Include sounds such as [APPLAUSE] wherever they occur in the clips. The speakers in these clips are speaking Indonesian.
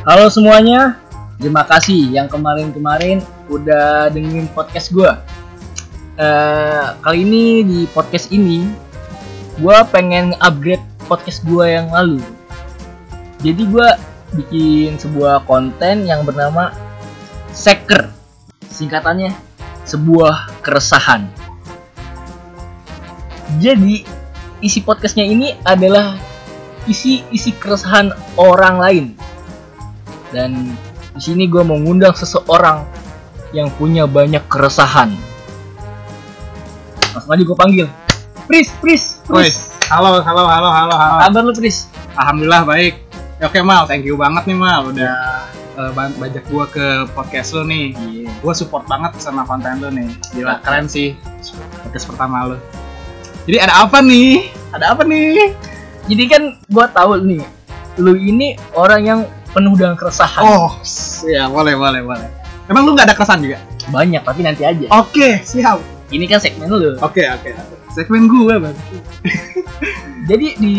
Halo semuanya, terima kasih yang kemarin-kemarin udah dengerin podcast gue. Eh, kali ini di podcast ini, gue pengen upgrade podcast gue yang lalu. Jadi gue bikin sebuah konten yang bernama Seker. Singkatannya, sebuah keresahan. Jadi, isi podcastnya ini adalah isi-isi keresahan orang lain dan di sini gue mau ngundang seseorang yang punya banyak keresahan. Langsung aja gue panggil. Pris, Pris, Pris. halo, halo, halo, halo, halo. Kabar lu, Pris? Alhamdulillah baik. Ya, Oke Mal, thank you banget nih Mal udah eh, ban- bajak gua ke podcast lu nih. Iya. Gua support banget sama konten lu nih. Gila, keren sih podcast pertama lu. Jadi ada apa nih? Ada apa nih? Jadi kan gue tahu nih, lu ini orang yang penuh dengan keresahan. Oh, ya boleh, boleh, boleh. Emang lu nggak ada kesan juga? Banyak, tapi nanti aja. Oke, siap. Ini kan segmen lu. Oke, oke. oke. Segmen gua, Bang. [LAUGHS] Jadi di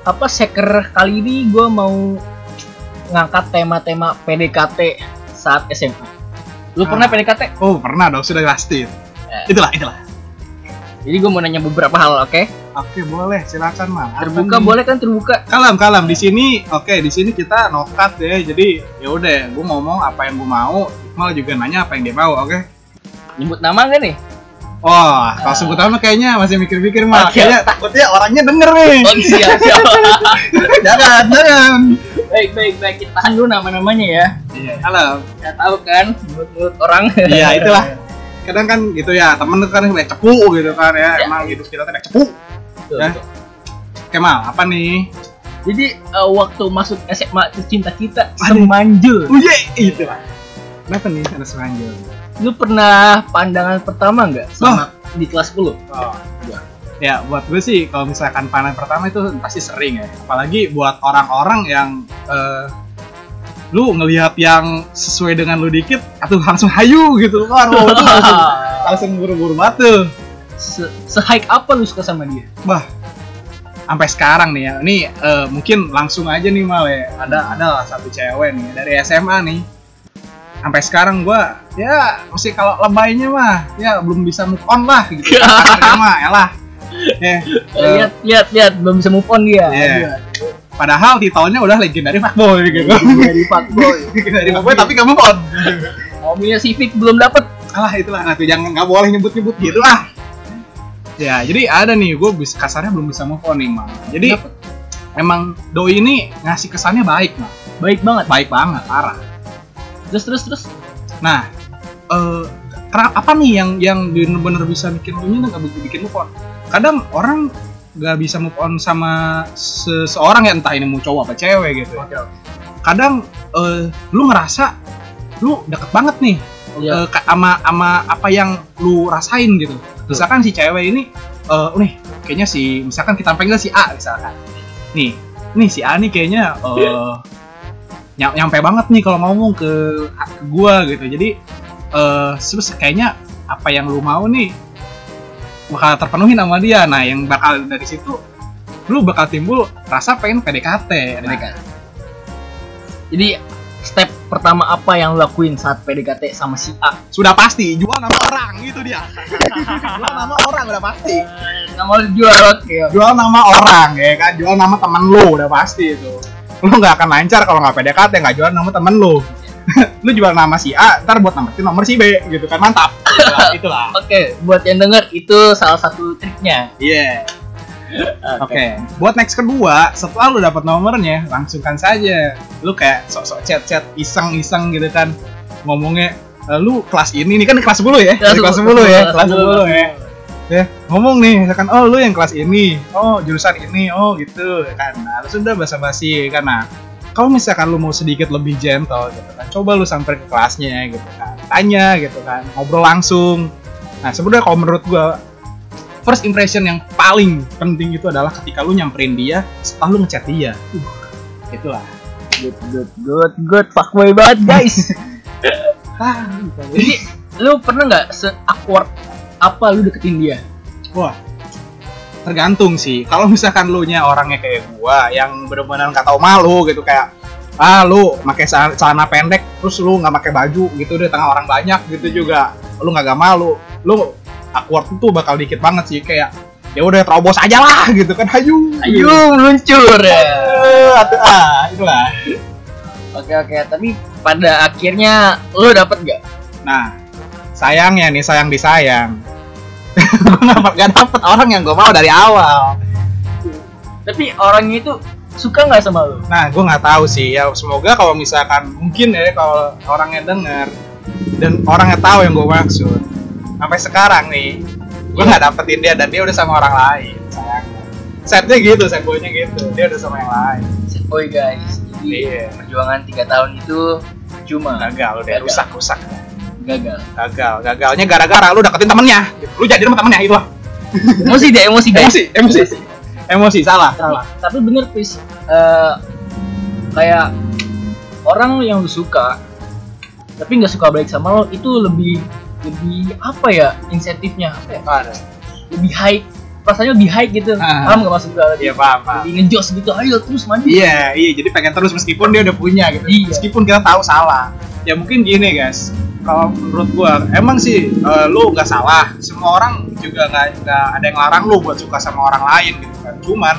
apa seker kali ini gue mau ngangkat tema-tema PDKT saat SMA. Lu pernah Ah. PDKT? Oh, pernah dong, sudah pasti. Ya. Itulah, itulah. Jadi gue mau nanya beberapa hal, oke? Oke, boleh. Silakan. Apa Terbuka nih? boleh kan terbuka? kalem kalem di sini oke di sini kita nokat ya jadi ya udah gue ngomong apa yang gue mau Iqmal juga nanya apa yang dia mau oke Nyebut nama gak nih? Wah, kalau sebut nama kayaknya masih mikir-mikir mah. Oke. Kayaknya takutnya orangnya denger nih. Oh [LAUGHS] siap siap. jangan, jangan. baik baik baik kita tahan dulu nama-namanya ya. Iya, halo. Ya tahu kan mulut-mulut orang. Iya, itulah. Kadang kan gitu ya, temen tuh kan kayak cepu gitu kan ya. Ya. Emang hidup kita tuh kayak cepu. Ya. Kemal, apa nih? Jadi eh, waktu masuk SMA cinta kita semanjul. Uye, itu lah. Kenapa nih ada seranjul? Lu pernah pandangan pertama nggak sama di kelas 10? Oh, Ya, buat gue sih kalau misalkan panen pertama itu pasti sering ya. Apalagi buat orang-orang yang eh, lu ngelihat yang sesuai dengan lu dikit atau langsung hayu gitu kan langsung, [LAUGHS] langsung buru-buru batu Se, se-hike apa lu suka sama dia? sampai sekarang nih ya ini eh, mungkin langsung aja nih mal ya ada ada lah satu cewek nih dari SMA nih sampai sekarang gua ya masih kalau lebaynya mah ya belum bisa move on lah gitu [LAUGHS] mah ya lah ya eh, lihat lihat lihat belum bisa move on dia. Iya. Padahal titelnya udah legendary fuckboy gitu. Dari fuckboy. [LAUGHS] legendary fuckboy tapi gak move on. Mobilnya Civic belum dapet. Alah itulah nanti jangan nggak boleh nyebut-nyebut gitu ah. Ya jadi ada nih gue bisa kasarnya belum bisa move on nih mal. Jadi Dapet. emang doi ini ngasih kesannya baik mal. baik banget. Baik banget parah. Terus terus terus. Nah eh kera- apa nih yang yang bener-bener bisa bikin lu nya nggak bikin move on? Kadang orang nggak bisa move on sama seseorang ya entah ini mau cowok apa cewek gitu. Kadang eh, lu ngerasa lu deket banget nih Iya. eh, ka- sama sama apa yang lu rasain gitu. Misalkan si cewek ini eh nih kayaknya si misalkan kita panggil si A misalkan. Nih, nih si A nih kayaknya eh [LAUGHS] ny- nyampe banget nih kalau ngomong ke, ke gua gitu. Jadi eh terus kayaknya apa yang lu mau nih bakal terpenuhi sama dia. Nah, yang bakal dari situ lu bakal timbul rasa pengen PDKT. Nah, PDKT. Jadi step pertama apa yang lu lakuin saat PDKT sama si A? sudah pasti jual nama orang gitu dia. [LAUGHS] jual nama orang udah pasti. Nama lu jual oke. jual nama orang ya kan jual nama temen lu udah pasti itu lu nggak akan lancar kalau nggak PDKT nggak jual nama temen lu [LAUGHS] lu jual nama si A ntar buat nama nomor si B gitu kan mantap itulah, itulah. Oke, buat yang denger itu salah satu triknya. iya oke. Buat next kedua setelah lu dapat nomornya langsungkan saja. Lu kayak sok-sok chat-chat iseng-iseng gitu kan. Ngomongnya "Eh, lu kelas ini ini kan kelas 10 ya? Dari kelas 10 ya? Kelas 10 ya? Ya ngomong nih misalkan oh lu yang kelas ini. Oh jurusan ini. Oh gitu. Kan nah lu sudah basa-basi kan. Nah kalau misalkan lu mau sedikit lebih gentle gitu kan coba lu sampai ke kelasnya gitu kan. Tanya gitu kan ngobrol langsung. Nah sebenarnya kalau menurut gua first impression yang paling penting itu adalah ketika lu nyamperin dia setelah lu ngechat dia uh, itulah Good good good good fuckboy banget guys. ah, [LAUGHS] Jadi lu pernah nggak se awkward apa lu deketin dia? Wah, tergantung sih. Kalau misalkan lu nya orangnya kayak gua yang bener-bener nggak tahu malu gitu kayak ah lu pakai celana pendek terus lu nggak pakai baju gitu di tengah orang banyak gitu juga lu nggak gak malu lu awkward tuh bakal dikit banget sih kayak ya udah terobos aja lah [LAUGHS] gitu kan hayu Ayo meluncur ya. Eh, atuh, ah itulah Oke oke, tapi pada akhirnya lo dapet gak? nah sayangnya nih sayang disayang gue gak, gak dapet orang yang gue mau dari awal Tapi orangnya itu suka nggak sama lo? Nah, gue nggak tahu sih. Ya semoga kalau misalkan mungkin ya kalau orangnya denger dan orangnya tahu yang gue maksud. Sampai sekarang nih, gue nggak dapetin dia dan dia udah sama orang lain. Sayangnya. Setnya gitu, set boy-nya gitu. Dia udah sama yang lain. Set boy guys. Jadi Iya. perjuangan tiga tahun itu cuma Gagal udah Gagal. rusak rusak. gagal. Gagal, gagalnya gara-gara lu deketin temennya. Lu jadi sama temennya itu lah. Emosi deh, emosi guys. Emosi, emosi. Emosi, salah, salah. Tapi bener Pris, Eh, kayak orang yang lu suka tapi nggak suka balik sama lo itu lebih lebih apa ya insentifnya apa ya lebih high rasanya lebih high gitu Ah. paham nggak maksud gue lebih, Iya, paham, paham. lebih ngejos gitu ayo terus maju Iya, iya. Jadi pengen terus meskipun dia udah punya gitu. Iya. Meskipun kita tahu salah. Ya mungkin gini guys. Kalau menurut gua, emang sih eh, lu nggak salah. Semua orang juga nggak ada yang larang lu buat suka sama orang lain gitu kan. Cuman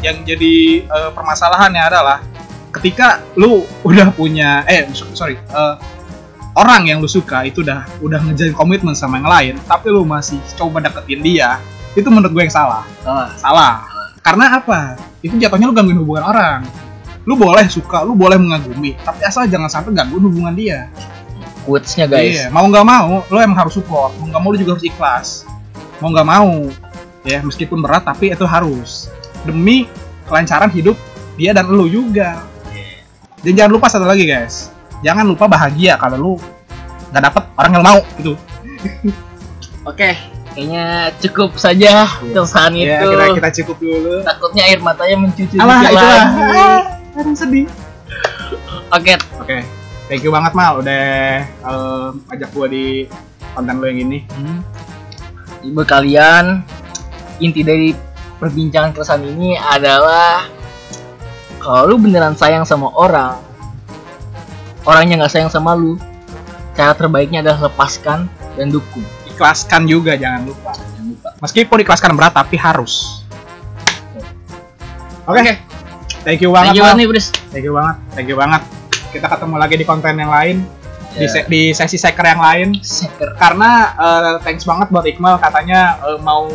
yang jadi eh, permasalahannya adalah ketika lu udah punya eh so- sorry eh, orang yang lu suka itu udah udah ngejalin komitmen sama yang lain tapi lu masih coba deketin dia itu menurut gue yang salah. Salah. salah. Karena apa? Itu jatuhnya lu gangguin hubungan orang. Lu boleh suka lu boleh mengagumi tapi asal jangan sampai gangguin hubungan dia. Quotesnya guys. Iya mau nggak mau lu emang harus support. Mau nggak mau lu juga harus ikhlas. Mau nggak mau ya meskipun berat tapi itu harus. Demi kelancaran hidup dia dan lu juga. Dan jangan lupa satu lagi guys jangan lupa bahagia kalau lu nggak dapet orang yang mau gitu. Oke kayaknya cukup saja keresahan ya itu. kita kita cukup dulu. Takutnya air matanya mencuci alah itulah. lagi. Ah, sedih. Oke. Oke, thank you banget Mal. Udah eh, ajak gua di konten lo yang ini. Hmm. Buat kalian, inti dari perbincangan keresahan ini adalah kalau lu beneran sayang sama orang, orangnya nggak sayang sama lu, cara terbaiknya adalah lepaskan dan dukung. Ikhlaskan juga jangan lupa. Jangan lupa. Meskipun ikhlaskan berat tapi harus. Oke, thank you banget Thank you banget nih, Bris. Thank you banget, thank you banget. Kita ketemu lagi di konten yang lain, di, Ya. se- di sesi seker yang lain. Seker. Karena eh, thanks banget buat Iqmal katanya eh, mau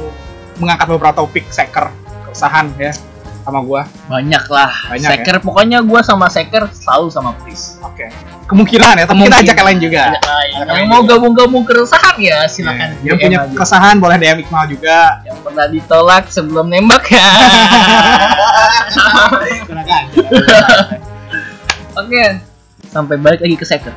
mengangkat beberapa topik seker keresahan ya sama gua. Banyak lah. Banyak seker, pokoknya gua sama Seker selalu sama Pris. Oke. Kemungkinan ya, tapi kita ajak yang lain juga. Ajak lain. Ajak Yang lain mau juga. gabung-gabung keresahan ya silakan. Yang DM punya aja. keresahan boleh DM Iqmal juga. yang pernah ditolak sebelum nembak ya. [LAUGHS] Silakan. Oke, sampai balik lagi ke Seker.